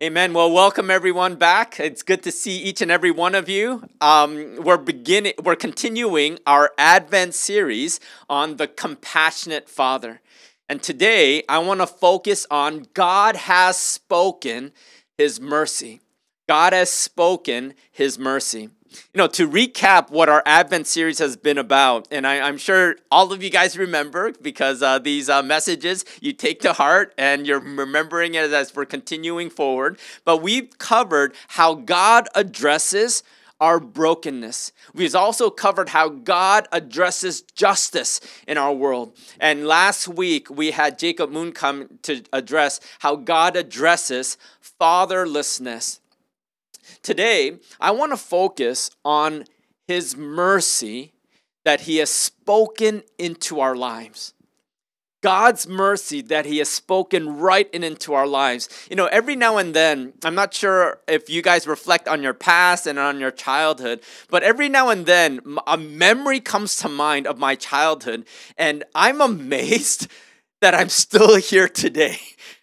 Amen. Well, welcome everyone back. It's good to see each and every one of you. Um, we're beginning. We're continuing our Advent series on the compassionate Father, and today I want to focus on God has spoken His mercy. God has spoken His mercy you know, to recap what our Advent series has been about, and I, am sure all of you guys remember because uh, these uh, messages you take to heart and you're remembering it as we're continuing forward. But we've covered how God addresses our brokenness. We've also covered how God addresses justice in our world. And last week we had Jacob Moon come to address how God addresses fatherlessness. Today, I want to focus on His mercy that He has spoken into our lives. God's mercy that He has spoken right in into our lives. You know, every now and then, I'm not sure if you guys reflect on your past and on your childhood, but every now and then, a memory comes to mind of my childhood, and I'm amazed that I'm still here today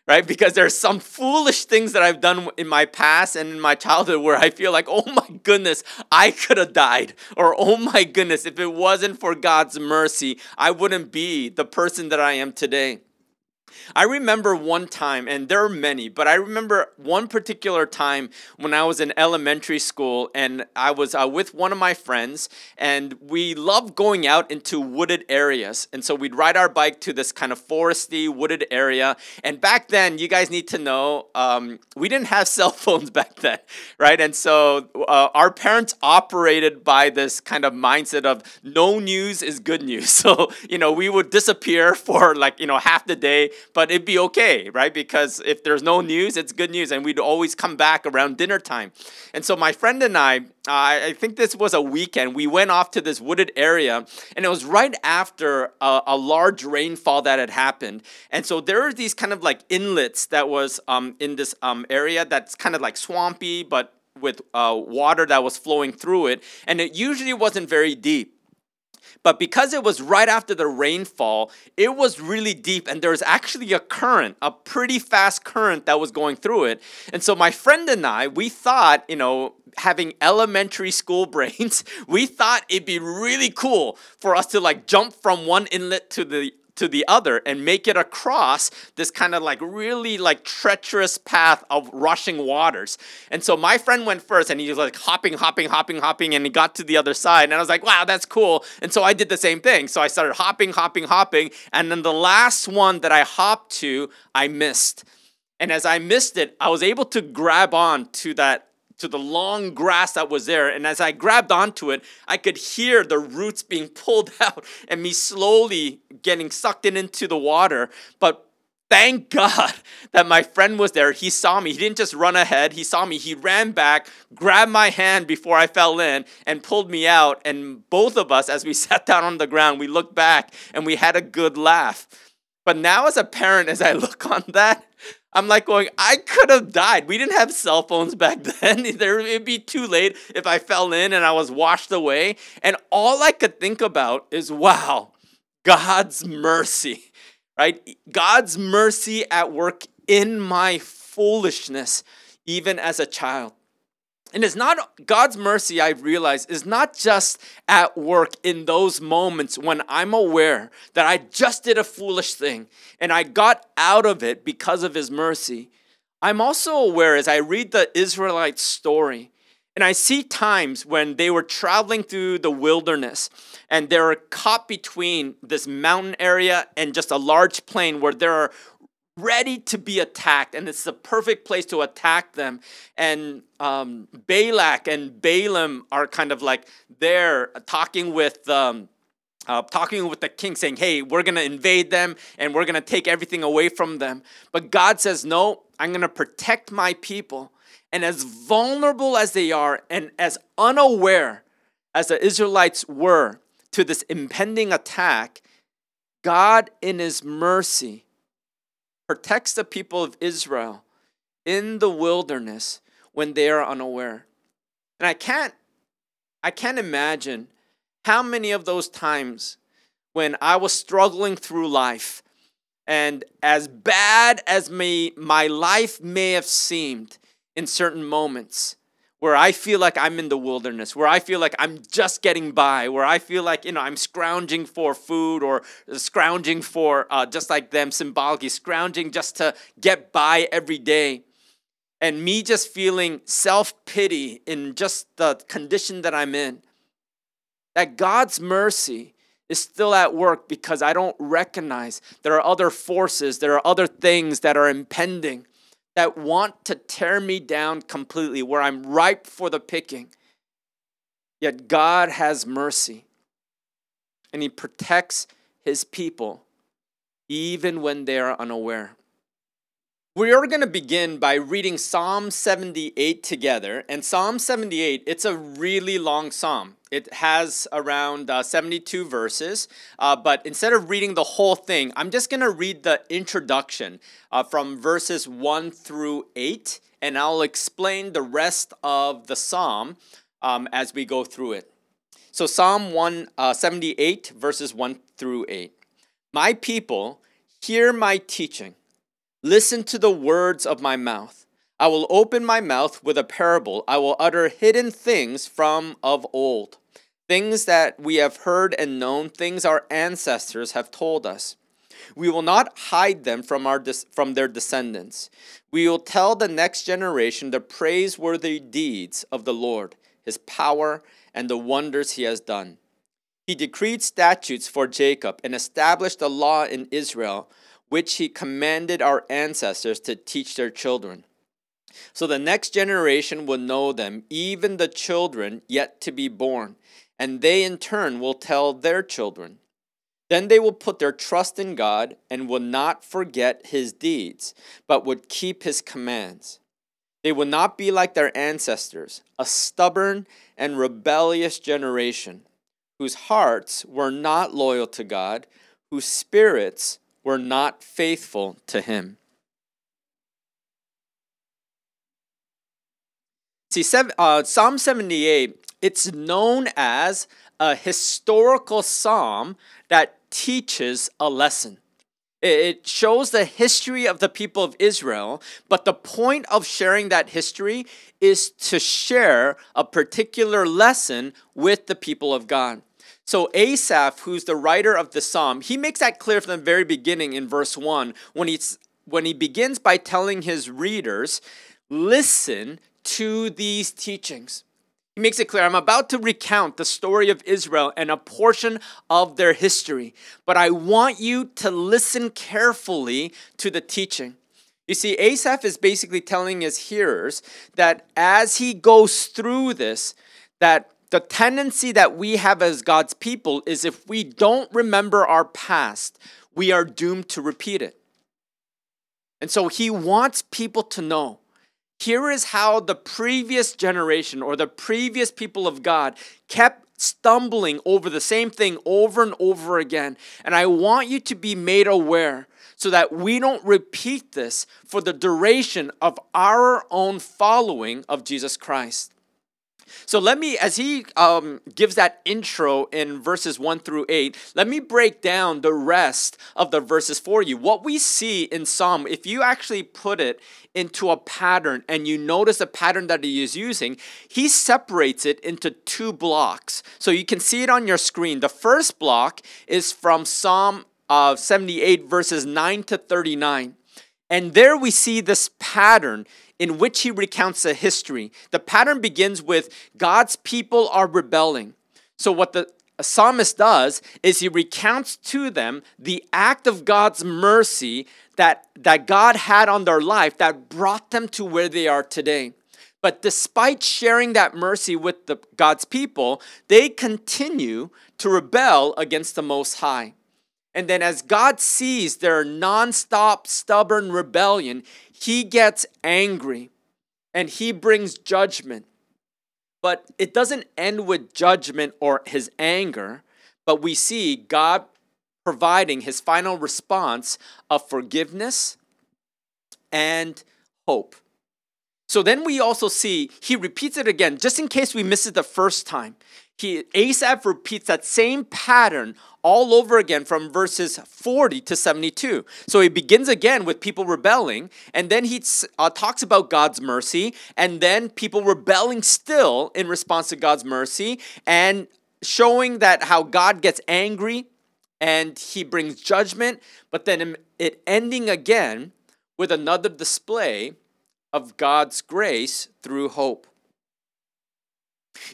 right? Because there's some foolish things that I've done in my past and in my childhood where I feel like, oh my goodness, I could have died. Or, oh my goodness, if it wasn't for God's mercy, I wouldn't be the person that I am today. I remember one time, and there are many, but I remember one particular time when I was in elementary school and I was uh, with one of my friends, and we loved going out into wooded areas. And so we'd ride our bike to this kind of foresty, wooded area. And back then, you guys need to know, um, we didn't have cell phones back then, right? And so uh, our parents operated by this kind of mindset of no news is good news. So, you know, we would disappear for like, you know, half the day but it'd be okay, right? Because if there's no news, it's good news, and we'd always come back around dinner time. And so my friend and I, uh, I think this was a weekend, we went off to this wooded area, and it was right after a, a large rainfall that had happened. And so there are these kind of like inlets that was um, in this um, area that's kind of like swampy, but with uh, water that was flowing through it, and it usually wasn't very deep. But because it was right after the rainfall, it was really deep and there was actually a current, a pretty fast current that was going through it. And so my friend and I, we thought, you know, having elementary school brains, we thought it'd be really cool for us to like jump from one inlet to the to the other and make it across this kind of like really like treacherous path of rushing waters. And so my friend went first and he was like hopping, hopping, hopping, hopping, and he got to the other side. And I was like, wow, that's cool. And so I did the same thing. So I started hopping, hopping, hopping. And then the last one that I hopped to, I missed. And as I missed it, I was able to grab on to that to the long grass that was there. And as I grabbed onto it, I could hear the roots being pulled out and me slowly getting sucked in into the water. But thank God that my friend was there. He saw me. He didn't just run ahead, he saw me. He ran back, grabbed my hand before I fell in, and pulled me out. And both of us, as we sat down on the ground, we looked back and we had a good laugh. But now, as a parent, as I look on that, I'm like going, I could have died. We didn't have cell phones back then. there, it'd be too late if I fell in and I was washed away. And all I could think about is, wow, God's mercy, right? God's mercy at work in my foolishness, even as a child. And it's not God's mercy, I realize, is not just at work in those moments when I'm aware that I just did a foolish thing and I got out of it because of His mercy. I'm also aware as I read the Israelite story and I see times when they were traveling through the wilderness and they were caught between this mountain area and just a large plain where there are ready to be attacked, and it's the perfect place to attack them. And um, Balak and Balaam are kind of like there talking with. Um, uh, talking with the king, saying, Hey, we're going to invade them and we're going to take everything away from them. But God says, No, I'm going to protect my people. And as vulnerable as they are and as unaware as the Israelites were to this impending attack, God, in His mercy, protects the people of Israel in the wilderness when they are unaware. And I can't I can't imagine how many of those times when I was struggling through life and as bad as me, my life may have seemed, in certain moments where I feel like I'm in the wilderness, where I feel like I'm just getting by, where I feel like, you know, I'm scrounging for food or scrounging for, uh, just like them symbolically, scrounging just to get by every day. And me just feeling self pity in just the condition that I'm in. That God's mercy is still at work because I don't recognize there are other forces, there are other things that are impending that want to tear me down completely, where I'm ripe for the picking. Yet God has mercy and He protects His people even when they are unaware. We are going to begin by reading Psalm 78 together. And Psalm 78, it's a really long psalm. It has around uh, 72 verses. Uh, but instead of reading the whole thing, I'm just going to read the introduction uh, from verses 1 through 8. And I'll explain the rest of the psalm um, as we go through it. So, Psalm 178, uh, verses 1 through 8. My people, hear my teaching Listen to the words of my mouth. I will open my mouth with a parable. I will utter hidden things from of old, things that we have heard and known, things our ancestors have told us. We will not hide them from, our, from their descendants. We will tell the next generation the praiseworthy deeds of the Lord, his power, and the wonders he has done. He decreed statutes for Jacob and established a law in Israel which he commanded our ancestors to teach their children. So the next generation will know them, even the children yet to be born, and they in turn will tell their children. Then they will put their trust in God and will not forget his deeds, but would keep his commands. They will not be like their ancestors, a stubborn and rebellious generation, whose hearts were not loyal to God, whose spirits were not faithful to him. See, uh, Psalm 78, it's known as a historical psalm that teaches a lesson. It shows the history of the people of Israel, but the point of sharing that history is to share a particular lesson with the people of God. So Asaph, who's the writer of the psalm, he makes that clear from the very beginning in verse 1 when he's when he begins by telling his readers, listen to these teachings. He makes it clear I'm about to recount the story of Israel and a portion of their history, but I want you to listen carefully to the teaching. You see, Asaph is basically telling his hearers that as he goes through this, that the tendency that we have as God's people is if we don't remember our past, we are doomed to repeat it. And so he wants people to know here is how the previous generation or the previous people of God kept stumbling over the same thing over and over again. And I want you to be made aware so that we don't repeat this for the duration of our own following of Jesus Christ. So let me, as he um, gives that intro in verses 1 through 8, let me break down the rest of the verses for you. What we see in Psalm, if you actually put it into a pattern and you notice the pattern that he is using, he separates it into two blocks. So you can see it on your screen. The first block is from Psalm uh, 78, verses 9 to 39. And there we see this pattern in which he recounts a history. The pattern begins with God's people are rebelling. So, what the psalmist does is he recounts to them the act of God's mercy that, that God had on their life that brought them to where they are today. But despite sharing that mercy with the, God's people, they continue to rebel against the Most High. And then, as God sees their nonstop, stubborn rebellion, he gets angry and he brings judgment. But it doesn't end with judgment or his anger, but we see God providing his final response of forgiveness and hope. So then we also see he repeats it again, just in case we miss it the first time. He Asaph repeats that same pattern all over again from verses 40 to 72. So he begins again with people rebelling, and then he uh, talks about God's mercy, and then people rebelling still in response to God's mercy, and showing that how God gets angry and he brings judgment, but then it ending again with another display of God's grace through hope.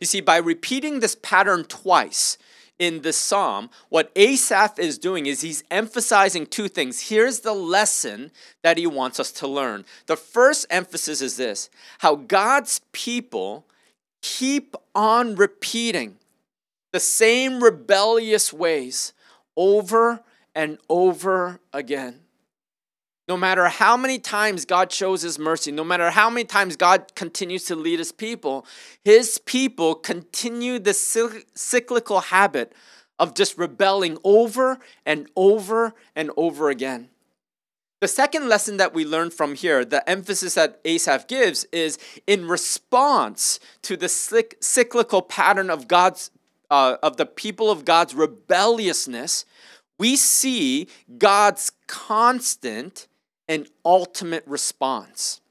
You see, by repeating this pattern twice in this psalm, what Asaph is doing is he's emphasizing two things. Here's the lesson that he wants us to learn. The first emphasis is this how God's people keep on repeating the same rebellious ways over and over again. No matter how many times God shows his mercy, no matter how many times God continues to lead his people, his people continue the cyclical habit of just rebelling over and over and over again. The second lesson that we learn from here, the emphasis that Asaph gives, is in response to the cyclical pattern of God's uh, of the people of God's rebelliousness, we see God's constant and ultimate response.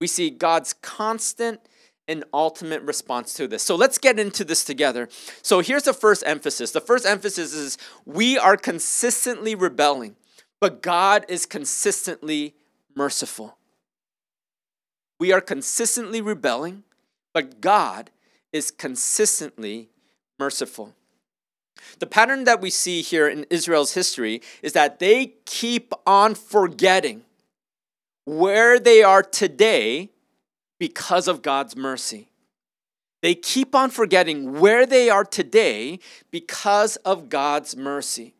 We see God's constant and ultimate response to this. So let's get into this together. So here's the first emphasis. The first emphasis is we are consistently rebelling, but God is consistently merciful. We are consistently rebelling, but God is consistently merciful. The pattern that we see here in Israel's history is that they keep on forgetting where they are today because of God's mercy. They keep on forgetting where they are today because of God's mercy.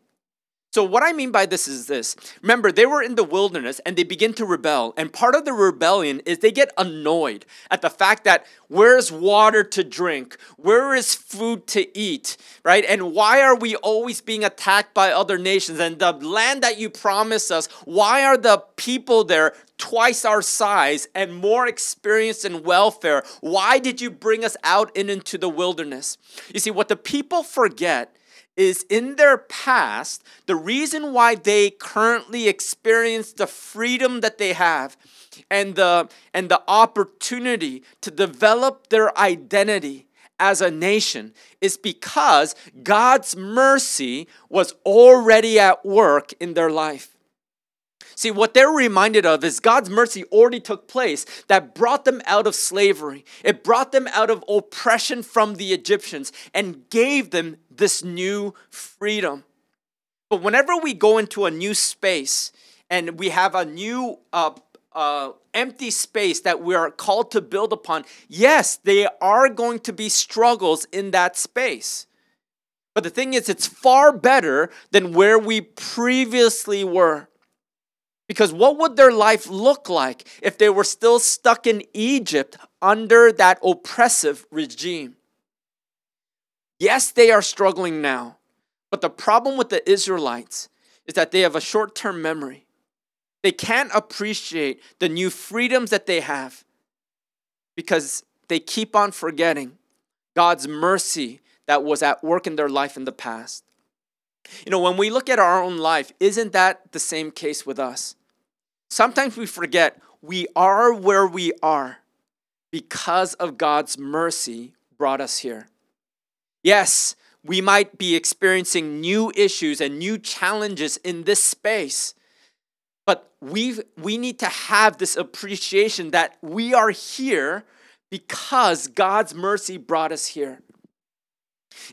So, what I mean by this is this. Remember, they were in the wilderness and they begin to rebel. And part of the rebellion is they get annoyed at the fact that where's water to drink? Where is food to eat? Right? And why are we always being attacked by other nations? And the land that you promised us, why are the people there twice our size and more experienced in welfare? Why did you bring us out and into the wilderness? You see, what the people forget is in their past, the reason why they currently experience the freedom that they have and the, and the opportunity to develop their identity as a nation is because God's mercy was already at work in their life. See, what they're reminded of is God's mercy already took place that brought them out of slavery. It brought them out of oppression from the Egyptians and gave them this new freedom. But whenever we go into a new space and we have a new uh, uh, empty space that we are called to build upon, yes, there are going to be struggles in that space. But the thing is, it's far better than where we previously were. Because what would their life look like if they were still stuck in Egypt under that oppressive regime? Yes, they are struggling now, but the problem with the Israelites is that they have a short term memory. They can't appreciate the new freedoms that they have because they keep on forgetting God's mercy that was at work in their life in the past. You know, when we look at our own life, isn't that the same case with us? Sometimes we forget we are where we are because of God's mercy brought us here. Yes, we might be experiencing new issues and new challenges in this space. But we we need to have this appreciation that we are here because God's mercy brought us here.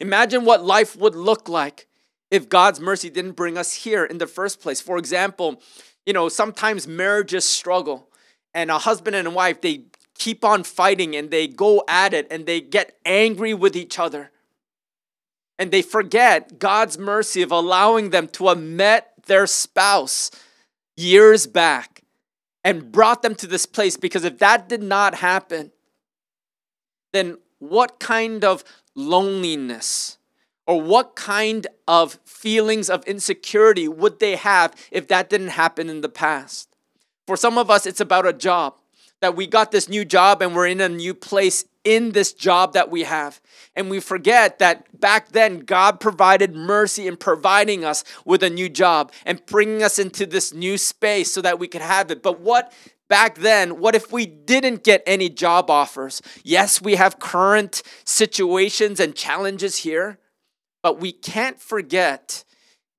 Imagine what life would look like if God's mercy didn't bring us here in the first place. For example, you know, sometimes marriages struggle and a husband and a wife, they keep on fighting and they go at it and they get angry with each other. And they forget God's mercy of allowing them to have met their spouse years back and brought them to this place because if that did not happen, then what kind of loneliness, or what kind of feelings of insecurity would they have if that didn't happen in the past? For some of us, it's about a job. That we got this new job and we're in a new place in this job that we have. And we forget that back then, God provided mercy in providing us with a new job and bringing us into this new space so that we could have it. But what back then, what if we didn't get any job offers? Yes, we have current situations and challenges here, but we can't forget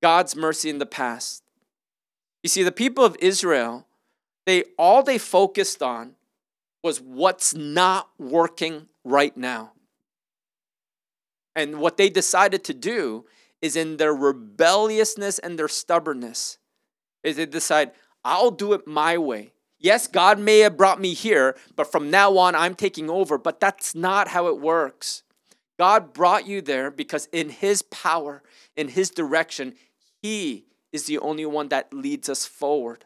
God's mercy in the past. You see, the people of Israel, they all they focused on was what's not working right now. And what they decided to do is in their rebelliousness and their stubbornness, is they decide, I'll do it my way. Yes, God may have brought me here, but from now on I'm taking over. But that's not how it works. God brought you there because in His power, in His direction, He is the only one that leads us forward.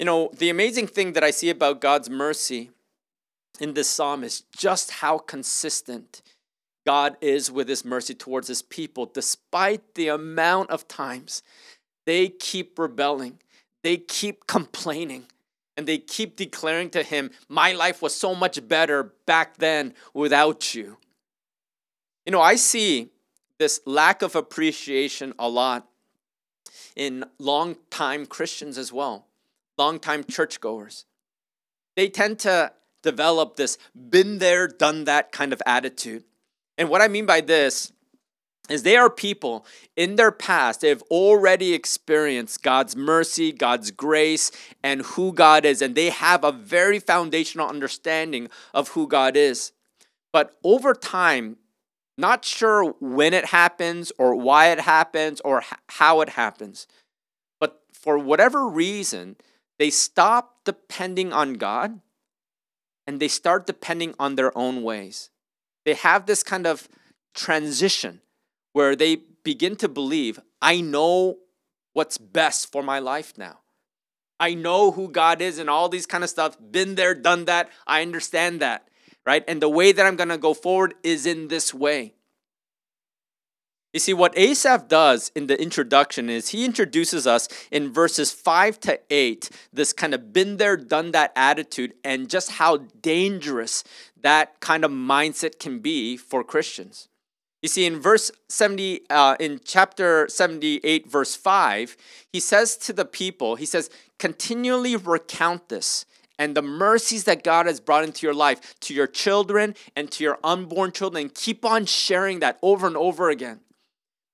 You know, the amazing thing that I see about God's mercy in this psalm is just how consistent God is with his mercy towards his people, despite the amount of times they keep rebelling, they keep complaining, and they keep declaring to him, My life was so much better back then without you. You know, I see this lack of appreciation a lot in long-time Christians as well longtime churchgoers. They tend to develop this been there, done that kind of attitude. And what I mean by this is they are people in their past, they've already experienced God's mercy, God's grace, and who God is. And they have a very foundational understanding of who God is. But over time, not sure when it happens or why it happens or how it happens, but for whatever reason, they stop depending on God and they start depending on their own ways. They have this kind of transition where they begin to believe, I know what's best for my life now. I know who God is and all these kind of stuff. Been there, done that. I understand that, right? And the way that I'm going to go forward is in this way. You see, what Asaph does in the introduction is he introduces us in verses 5 to 8, this kind of been there, done that attitude, and just how dangerous that kind of mindset can be for Christians. You see, in verse 70, uh, in chapter 78, verse 5, he says to the people, he says, continually recount this and the mercies that God has brought into your life to your children and to your unborn children, keep on sharing that over and over again.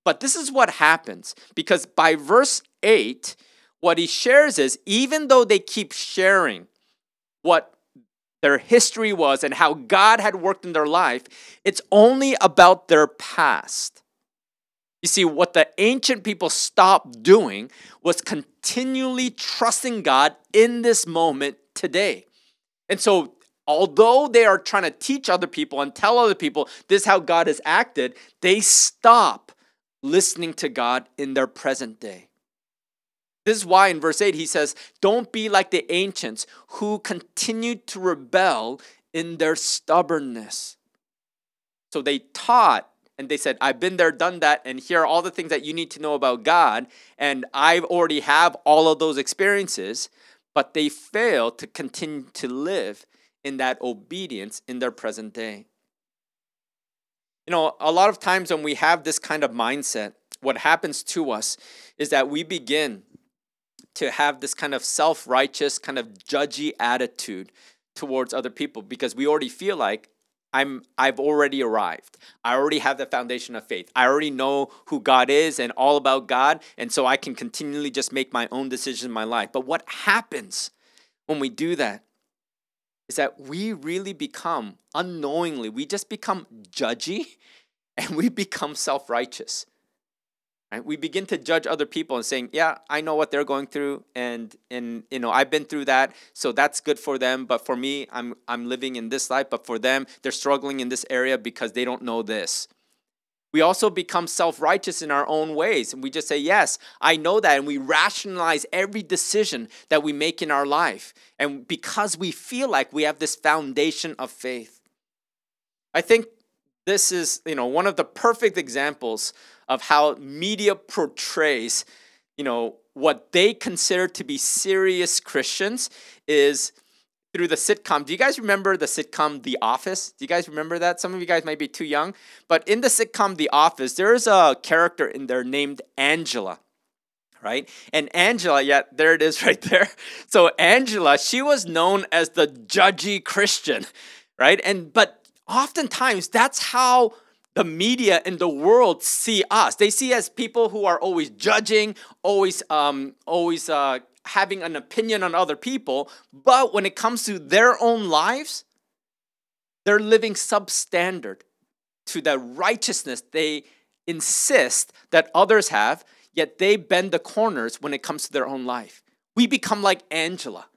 But this is what happens because by verse 8, what he shares is even though they keep sharing what their history was and how God had worked in their life, it's only about their past. You see, what the ancient people stopped doing was continually trusting God in this moment today. And so, although they are trying to teach other people and tell other people this is how God has acted, they stop listening to God in their present day. This is why in verse 8 he says, Don't be like the ancients who continued to rebel in their stubbornness. So they taught and they said, I've been there, done that, and here are all the things that you need to know about God. And I've already have all of those experiences, but they fail to continue to live in that obedience in their present day. You know, a lot of times when we have this kind of mindset, what happens to us is that we begin to have this kind of self righteous, kind of judgy attitude towards other people because we already feel like I'm I've already arrived. I already have the foundation of faith. I already know who God is and all about God, and so I can continually just make my own decisions in my life. But what happens when we do that is that we really become unknowingly, we just become judgy and we become self righteous. Right? We begin to judge other people and saying, "Yeah, I know what they're going through, and and you know I've been through that, so that's good for them. But for me, I'm I'm living in this life. But for them, they're struggling in this area because they don't know this." We also become self righteous in our own ways. And we just say, Yes, I know that. And we rationalize every decision that we make in our life. And because we feel like we have this foundation of faith. I think this is, you know, one of the perfect examples of how media portrays, you know, what they consider to be serious Christians is through the sitcom. Do you guys remember the sitcom The Office? Do you guys remember that? Some of you guys might be too young, but in the sitcom The Office, there's a character in there named Angela. Right? And Angela, yeah, there it is right there. So Angela, she was known as the judgy Christian, right? And but oftentimes that's how the media and the world see us. They see as people who are always judging, always, um, always uh, having an opinion on other people. But when it comes to their own lives, they're living substandard to the righteousness they insist that others have, yet they bend the corners when it comes to their own life. We become like Angela,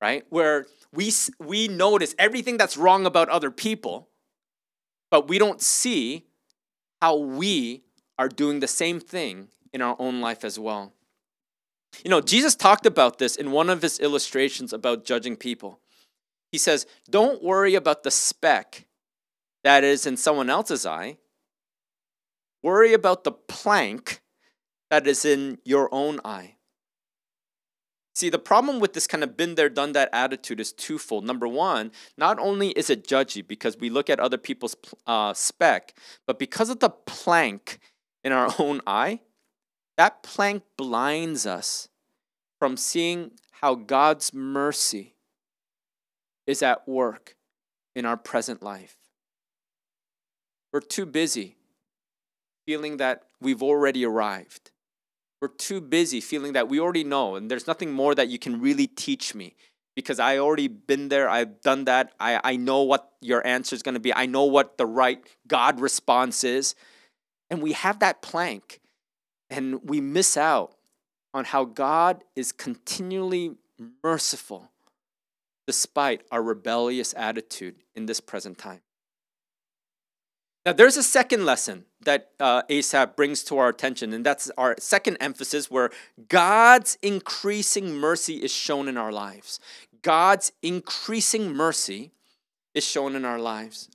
right? Where we, we notice everything that's wrong about other people, but we don't see how we are doing the same thing in our own life as well. You know, Jesus talked about this in one of his illustrations about judging people. He says, Don't worry about the speck that is in someone else's eye, worry about the plank that is in your own eye. See, the problem with this kind of been there, done that attitude is twofold. Number one, not only is it judgy because we look at other people's uh, speck, but because of the plank in our own eye, that plank blinds us from seeing how God's mercy is at work in our present life. We're too busy feeling that we've already arrived we're too busy feeling that we already know and there's nothing more that you can really teach me because I already been there, I've done that. I, I know what your answer is going to be. I know what the right God response is. And we have that plank and we miss out on how God is continually merciful despite our rebellious attitude in this present time. Now, there's a second lesson that uh, Asaph brings to our attention, and that's our second emphasis where God's increasing mercy is shown in our lives. God's increasing mercy is shown in our lives.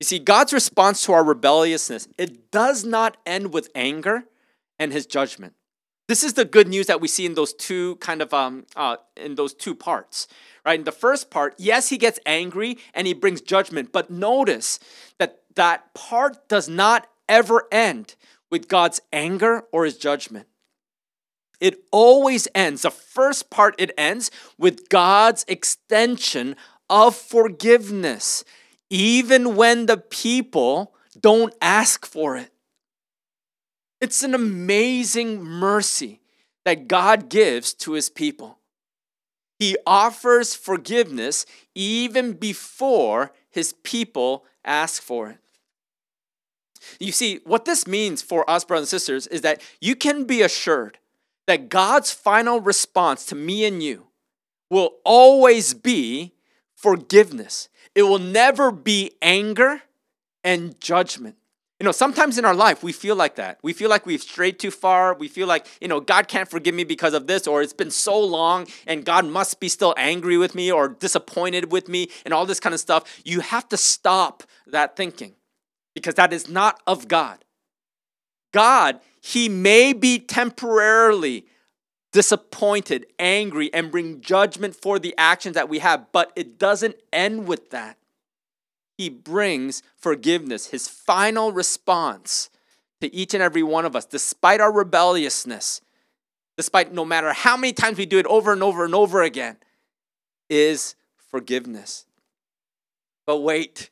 You see, God's response to our rebelliousness, it does not end with anger and his judgment. This is the good news that we see in those two kind of um uh, in those two parts right? In the first part, yes, he gets angry and he brings judgment, but notice that that part does not ever end with God's anger or his judgment. It always ends, the first part, it ends with God's extension of forgiveness, even when the people don't ask for it. It's an amazing mercy that God gives to his people. He offers forgiveness even before his people ask for it. You see, what this means for us, brothers and sisters, is that you can be assured that God's final response to me and you will always be forgiveness. It will never be anger and judgment. You know, sometimes in our life we feel like that. We feel like we've strayed too far. We feel like, you know, God can't forgive me because of this, or it's been so long and God must be still angry with me or disappointed with me and all this kind of stuff. You have to stop that thinking because that is not of God. God, He may be temporarily disappointed, angry, and bring judgment for the actions that we have, but it doesn't end with that he brings forgiveness, his final response to each and every one of us, despite our rebelliousness, despite no matter how many times we do it over and over and over again, is forgiveness. But wait,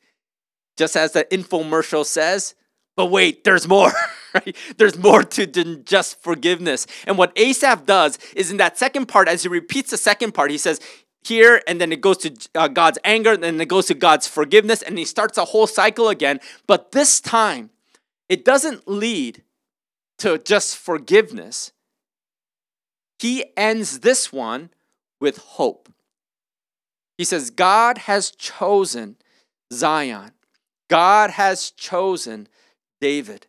just as the infomercial says, but wait, there's more. Right? There's more to than just forgiveness. And what Asaph does is in that second part, as he repeats the second part, he says, here and then it goes to uh, God's anger and then it goes to God's forgiveness and he starts a whole cycle again. But this time, it doesn't lead to just forgiveness. He ends this one with hope. He says, God has chosen Zion, God has chosen David.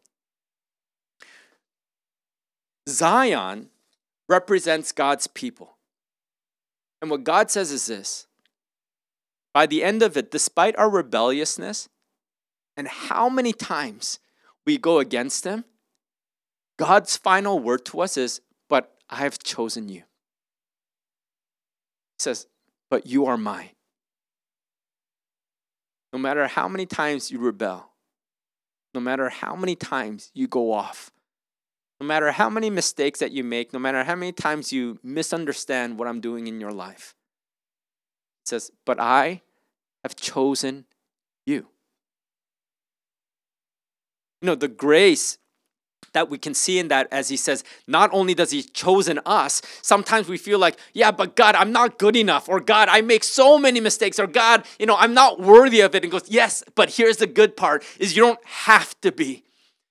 Zion represents God's people. And what God says is this by the end of it, despite our rebelliousness and how many times we go against Him, God's final word to us is, But I have chosen you. He says, But you are mine. No matter how many times you rebel, no matter how many times you go off, no matter how many mistakes that you make, no matter how many times you misunderstand what I'm doing in your life, it says, But I have chosen you. You know, the grace that we can see in that as he says, not only does he chosen us, sometimes we feel like, yeah, but God, I'm not good enough, or God, I make so many mistakes, or God, you know, I'm not worthy of it. And goes, yes, but here's the good part is you don't have to be.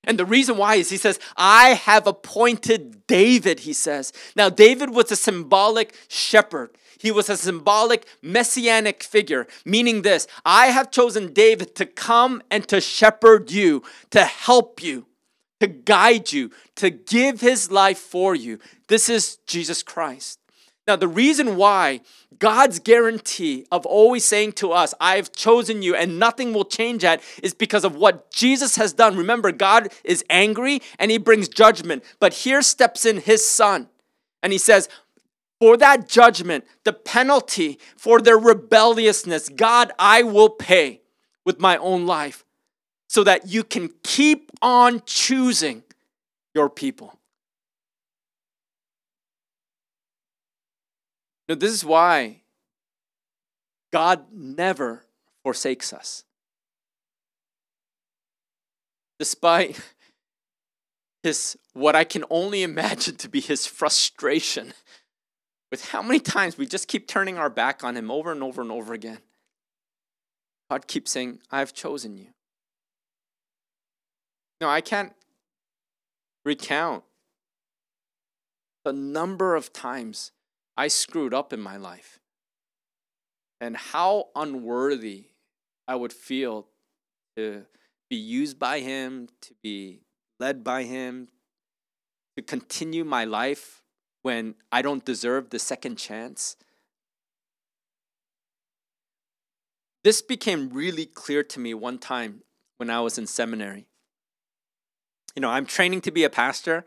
And the reason why is he says, I have appointed David, he says. Now, David was a symbolic shepherd. He was a symbolic messianic figure, meaning this I have chosen David to come and to shepherd you, to help you to guide you, to give his life for you. This is Jesus Christ. Now, the reason why God's guarantee of always saying to us, I've chosen you and nothing will change that is because of what Jesus has done. Remember, God is angry and he brings judgment, but here steps in his son and he says, for that judgment, the penalty for their rebelliousness, God, I will pay with my own life so that you can keep on choosing your people. Now, this is why God never forsakes us. Despite his, what I can only imagine to be his frustration with how many times we just keep turning our back on him over and over and over again. God keeps saying, I've chosen you. No, I can't recount the number of times I screwed up in my life and how unworthy I would feel to be used by Him, to be led by Him, to continue my life when I don't deserve the second chance. This became really clear to me one time when I was in seminary you know, I'm training to be a pastor,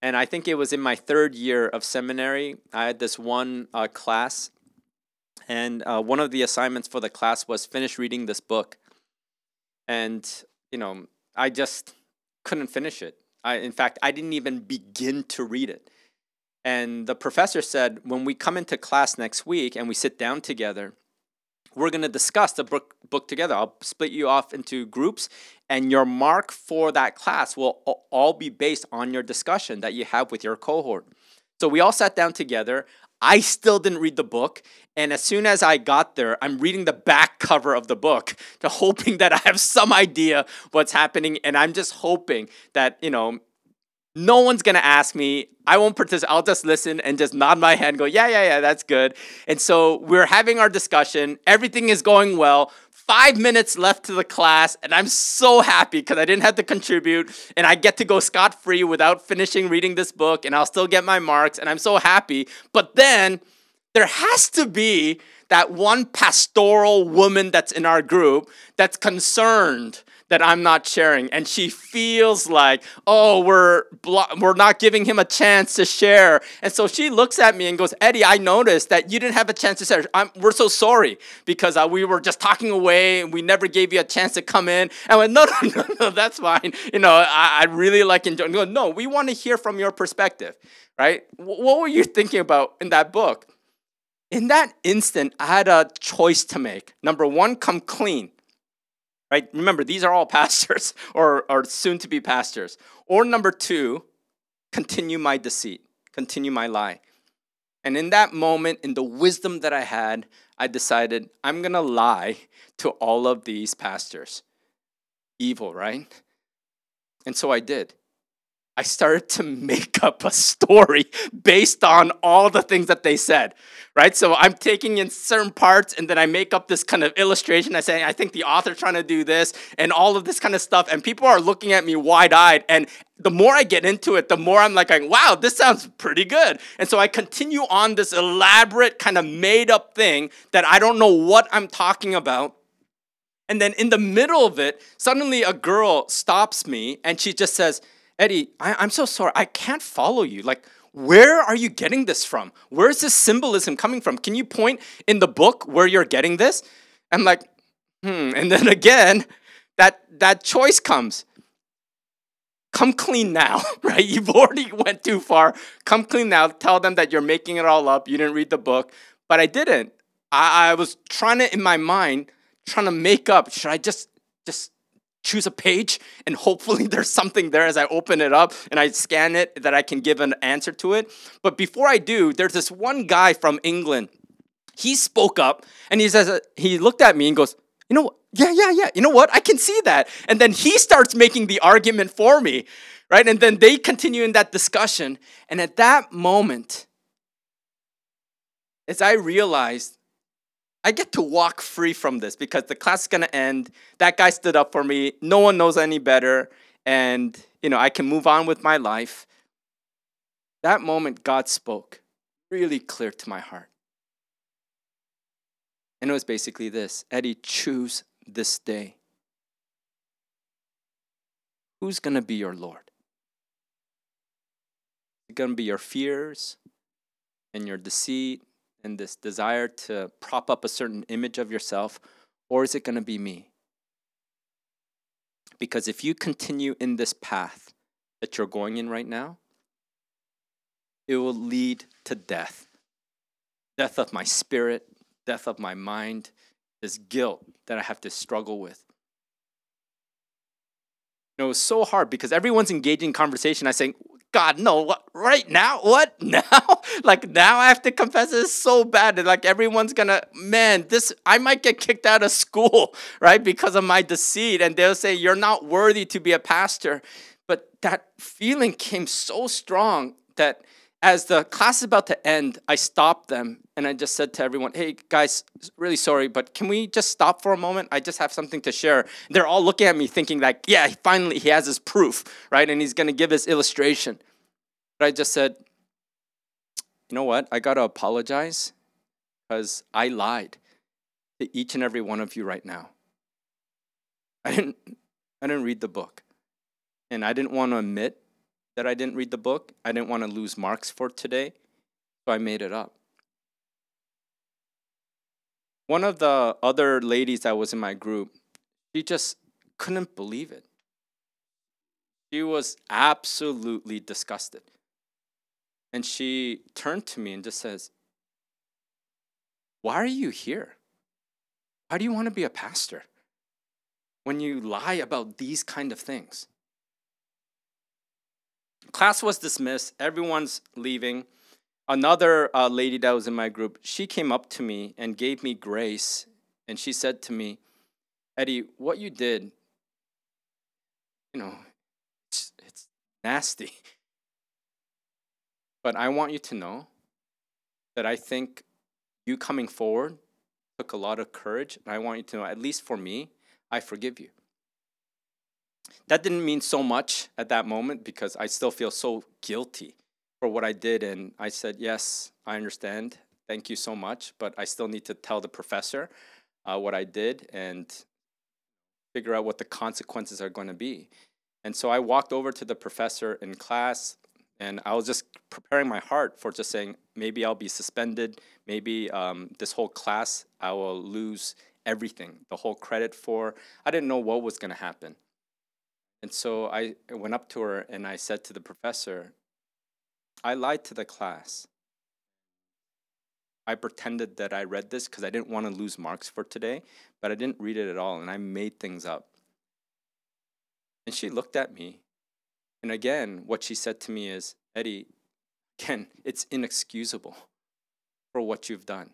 and I think it was in my third year of seminary. I had this one uh, class, and uh, one of the assignments for the class was finish reading this book. And, you know, I just couldn't finish it. I, in fact, I didn't even begin to read it. And the professor said, when we come into class next week and we sit down together, we're going to discuss the book, book together. I'll split you off into groups, and your mark for that class will all be based on your discussion that you have with your cohort. So we all sat down together. I still didn't read the book. And as soon as I got there, I'm reading the back cover of the book to hoping that I have some idea what's happening. And I'm just hoping that, you know, no one's gonna ask me. I won't participate. I'll just listen and just nod my head and go, yeah, yeah, yeah, that's good. And so we're having our discussion. Everything is going well. Five minutes left to the class, and I'm so happy because I didn't have to contribute, and I get to go scot free without finishing reading this book, and I'll still get my marks, and I'm so happy. But then there has to be that one pastoral woman that's in our group that's concerned that I'm not sharing. And she feels like, oh, we're, blo- we're not giving him a chance to share. And so she looks at me and goes, Eddie, I noticed that you didn't have a chance to share. I'm, we're so sorry because uh, we were just talking away and we never gave you a chance to come in. And I went, no, no, no, no, that's fine. You know, I, I really like enjoying. No, no, we want to hear from your perspective, right? W- what were you thinking about in that book? In that instant, I had a choice to make. Number one, come clean right? Remember, these are all pastors or, or soon to be pastors. Or number two, continue my deceit, continue my lie. And in that moment, in the wisdom that I had, I decided I'm going to lie to all of these pastors. Evil, right? And so I did. I started to make up a story based on all the things that they said, right? So I'm taking in certain parts and then I make up this kind of illustration. I say, I think the author's trying to do this and all of this kind of stuff. And people are looking at me wide eyed. And the more I get into it, the more I'm like, wow, this sounds pretty good. And so I continue on this elaborate kind of made up thing that I don't know what I'm talking about. And then in the middle of it, suddenly a girl stops me and she just says, Eddie, I, am so sorry. I can't follow you. Like, Where are you getting this from? Where's this symbolism coming from? Can you point in the book where you're getting this? I'm like, hmm. And then again, that that choice comes. Come clean now, right? You've already went too far. Come clean now. Tell them that you're making it all up. You didn't read the book, but I didn't. I, I was trying to in my mind, trying to make up. Should I just just choose a page and hopefully there's something there as I open it up and I scan it that I can give an answer to it. But before I do, there's this one guy from England. He spoke up and he says uh, he looked at me and goes, "You know? Yeah, yeah, yeah. You know what? I can see that." And then he starts making the argument for me, right? And then they continue in that discussion. And at that moment, as I realized I get to walk free from this because the class is going to end. That guy stood up for me. No one knows any better. And, you know, I can move on with my life. That moment, God spoke really clear to my heart. And it was basically this Eddie, choose this day. Who's going to be your Lord? Is it going to be your fears and your deceit and this desire to prop up a certain image of yourself, or is it going to be me? Because if you continue in this path that you're going in right now, it will lead to death death of my spirit, death of my mind, this guilt that I have to struggle with. You know, it was so hard because everyone's engaging in conversation. I saying, God, no, what, right now? What? Now? like, now I have to confess this so bad. That like, everyone's gonna, man, this, I might get kicked out of school, right? Because of my deceit. And they'll say, you're not worthy to be a pastor. But that feeling came so strong that as the class is about to end, I stopped them and I just said to everyone, hey, guys, really sorry, but can we just stop for a moment? I just have something to share. They're all looking at me thinking, like, yeah, finally he has his proof, right? And he's going to give his illustration. But I just said, you know what? I got to apologize because I lied to each and every one of you right now. I didn't, I didn't read the book. And I didn't want to admit that I didn't read the book. I didn't want to lose marks for today, so I made it up. One of the other ladies that was in my group, she just couldn't believe it. She was absolutely disgusted. And she turned to me and just says, Why are you here? Why do you want to be a pastor when you lie about these kind of things? Class was dismissed. Everyone's leaving. Another uh, lady that was in my group, she came up to me and gave me grace. And she said to me, Eddie, what you did, you know, it's, it's nasty. But I want you to know that I think you coming forward took a lot of courage. And I want you to know, at least for me, I forgive you. That didn't mean so much at that moment because I still feel so guilty for what I did. And I said, Yes, I understand. Thank you so much. But I still need to tell the professor uh, what I did and figure out what the consequences are going to be. And so I walked over to the professor in class and I was just preparing my heart for just saying, maybe I'll be suspended. Maybe um, this whole class, I will lose everything, the whole credit for. I didn't know what was going to happen. And so I went up to her and I said to the professor, I lied to the class. I pretended that I read this because I didn't want to lose marks for today, but I didn't read it at all and I made things up. And she looked at me. And again, what she said to me is, Eddie, again, it's inexcusable for what you've done.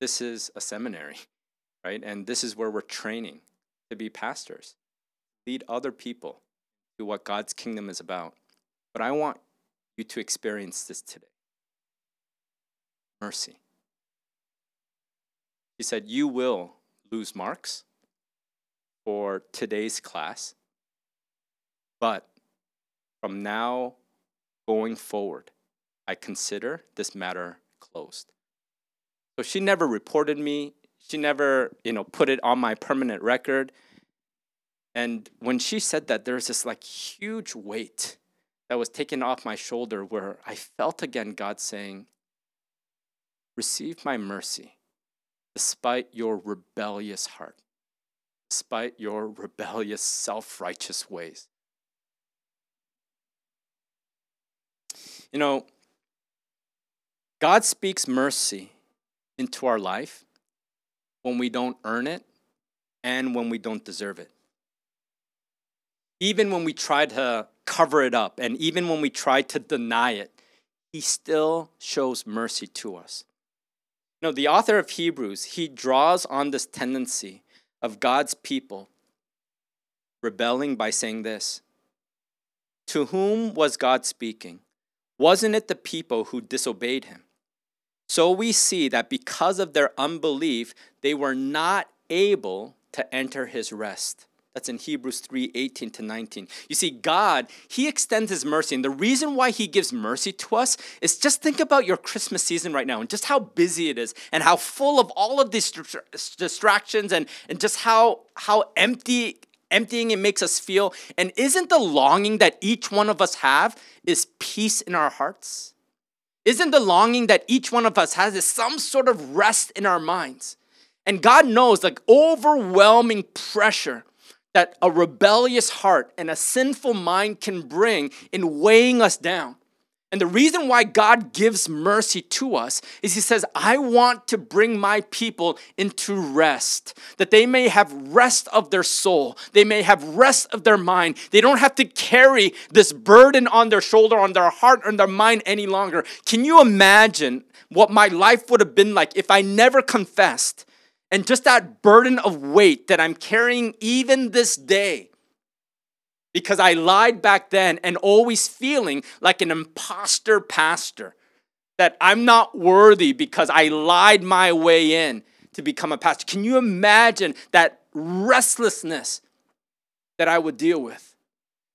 This is a seminary, right? And this is where we're training to be pastors lead other people to what God's kingdom is about. But I want you to experience this today mercy. He said, You will lose marks for today's class, but from now going forward, I consider this matter closed. So she never reported me. She never, you know, put it on my permanent record. And when she said that, there was this like huge weight that was taken off my shoulder where I felt again God saying, Receive my mercy despite your rebellious heart, despite your rebellious, self righteous ways. You know, God speaks mercy into our life when we don't earn it and when we don't deserve it. Even when we try to cover it up and even when we try to deny it, He still shows mercy to us. You the author of Hebrews, he draws on this tendency of God's people rebelling by saying this To whom was God speaking? Wasn't it the people who disobeyed him? So we see that because of their unbelief, they were not able to enter his rest. That's in Hebrews 3 18 to 19. You see, God, He extends His mercy. And the reason why He gives mercy to us is just think about your Christmas season right now and just how busy it is and how full of all of these distractions and, and just how, how empty emptying it makes us feel. And isn't the longing that each one of us have is peace in our hearts? Isn't the longing that each one of us has is some sort of rest in our minds? And God knows like overwhelming pressure that a rebellious heart and a sinful mind can bring in weighing us down. And the reason why God gives mercy to us is He says, I want to bring my people into rest, that they may have rest of their soul, they may have rest of their mind. They don't have to carry this burden on their shoulder, on their heart, on their mind any longer. Can you imagine what my life would have been like if I never confessed? And just that burden of weight that I'm carrying even this day because I lied back then and always feeling like an imposter pastor that I'm not worthy because I lied my way in to become a pastor. Can you imagine that restlessness that I would deal with?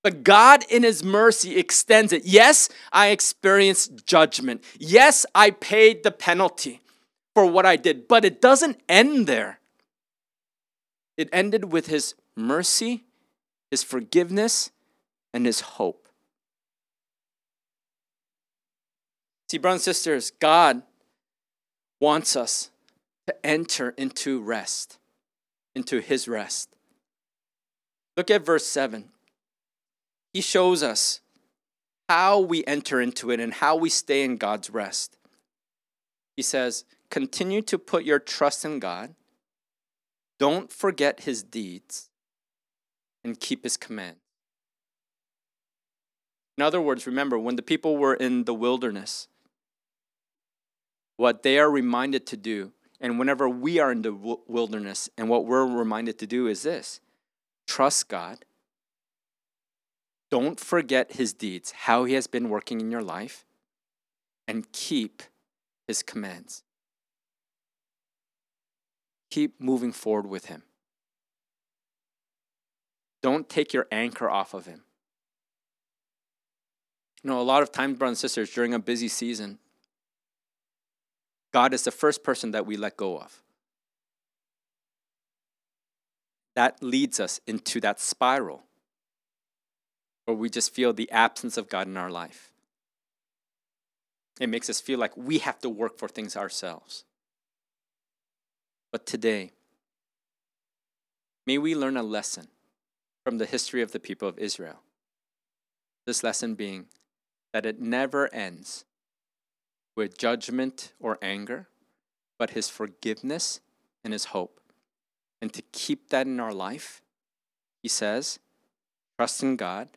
But God, in His mercy, extends it. Yes, I experienced judgment. Yes, I paid the penalty for what I did. But it doesn't end there. It ended with his mercy, his forgiveness, and his hope. See, brothers and sisters, God wants us to enter into rest, into his rest. Look at verse 7. He shows us how we enter into it and how we stay in God's rest. He says, continue to put your trust in God. Don't forget his deeds and keep his command. In other words, remember when the people were in the wilderness, what they are reminded to do, and whenever we are in the wilderness, and what we're reminded to do is this trust God. Don't forget his deeds, how he has been working in your life, and keep his commands keep moving forward with Him. Don't take your anchor off of Him. You know, a lot of times, brothers and sisters, during a busy season, God is the first person that we let go of. That leads us into that spiral where we just feel the absence of God in our life. It makes us feel like we have to work for things ourselves. But today, may we learn a lesson from the history of the people of Israel. This lesson being that it never ends with judgment or anger, but his forgiveness and his hope. And to keep that in our life, he says, trust in God,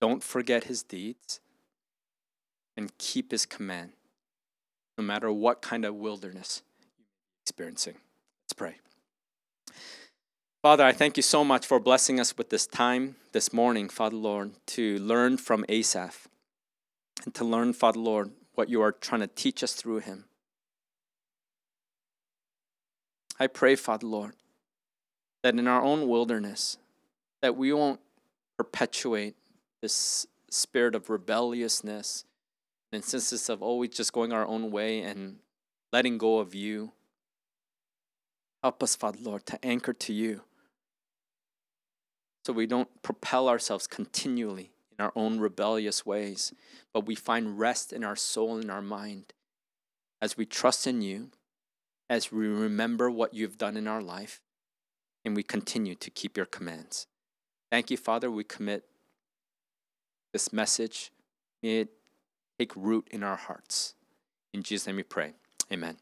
don't forget his deeds, and keep his command, no matter what kind of wilderness experiencing. Let's pray. Father, I thank you so much for blessing us with this time this morning, Father Lord, to learn from Asaph and to learn, Father Lord, what you are trying to teach us through him. I pray, Father Lord, that in our own wilderness, that we won't perpetuate this spirit of rebelliousness and instances of always just going our own way and letting go of you. Help us, Father Lord, to anchor to you so we don't propel ourselves continually in our own rebellious ways, but we find rest in our soul and our mind as we trust in you, as we remember what you've done in our life, and we continue to keep your commands. Thank you, Father. We commit this message. May it take root in our hearts. In Jesus' name we pray. Amen.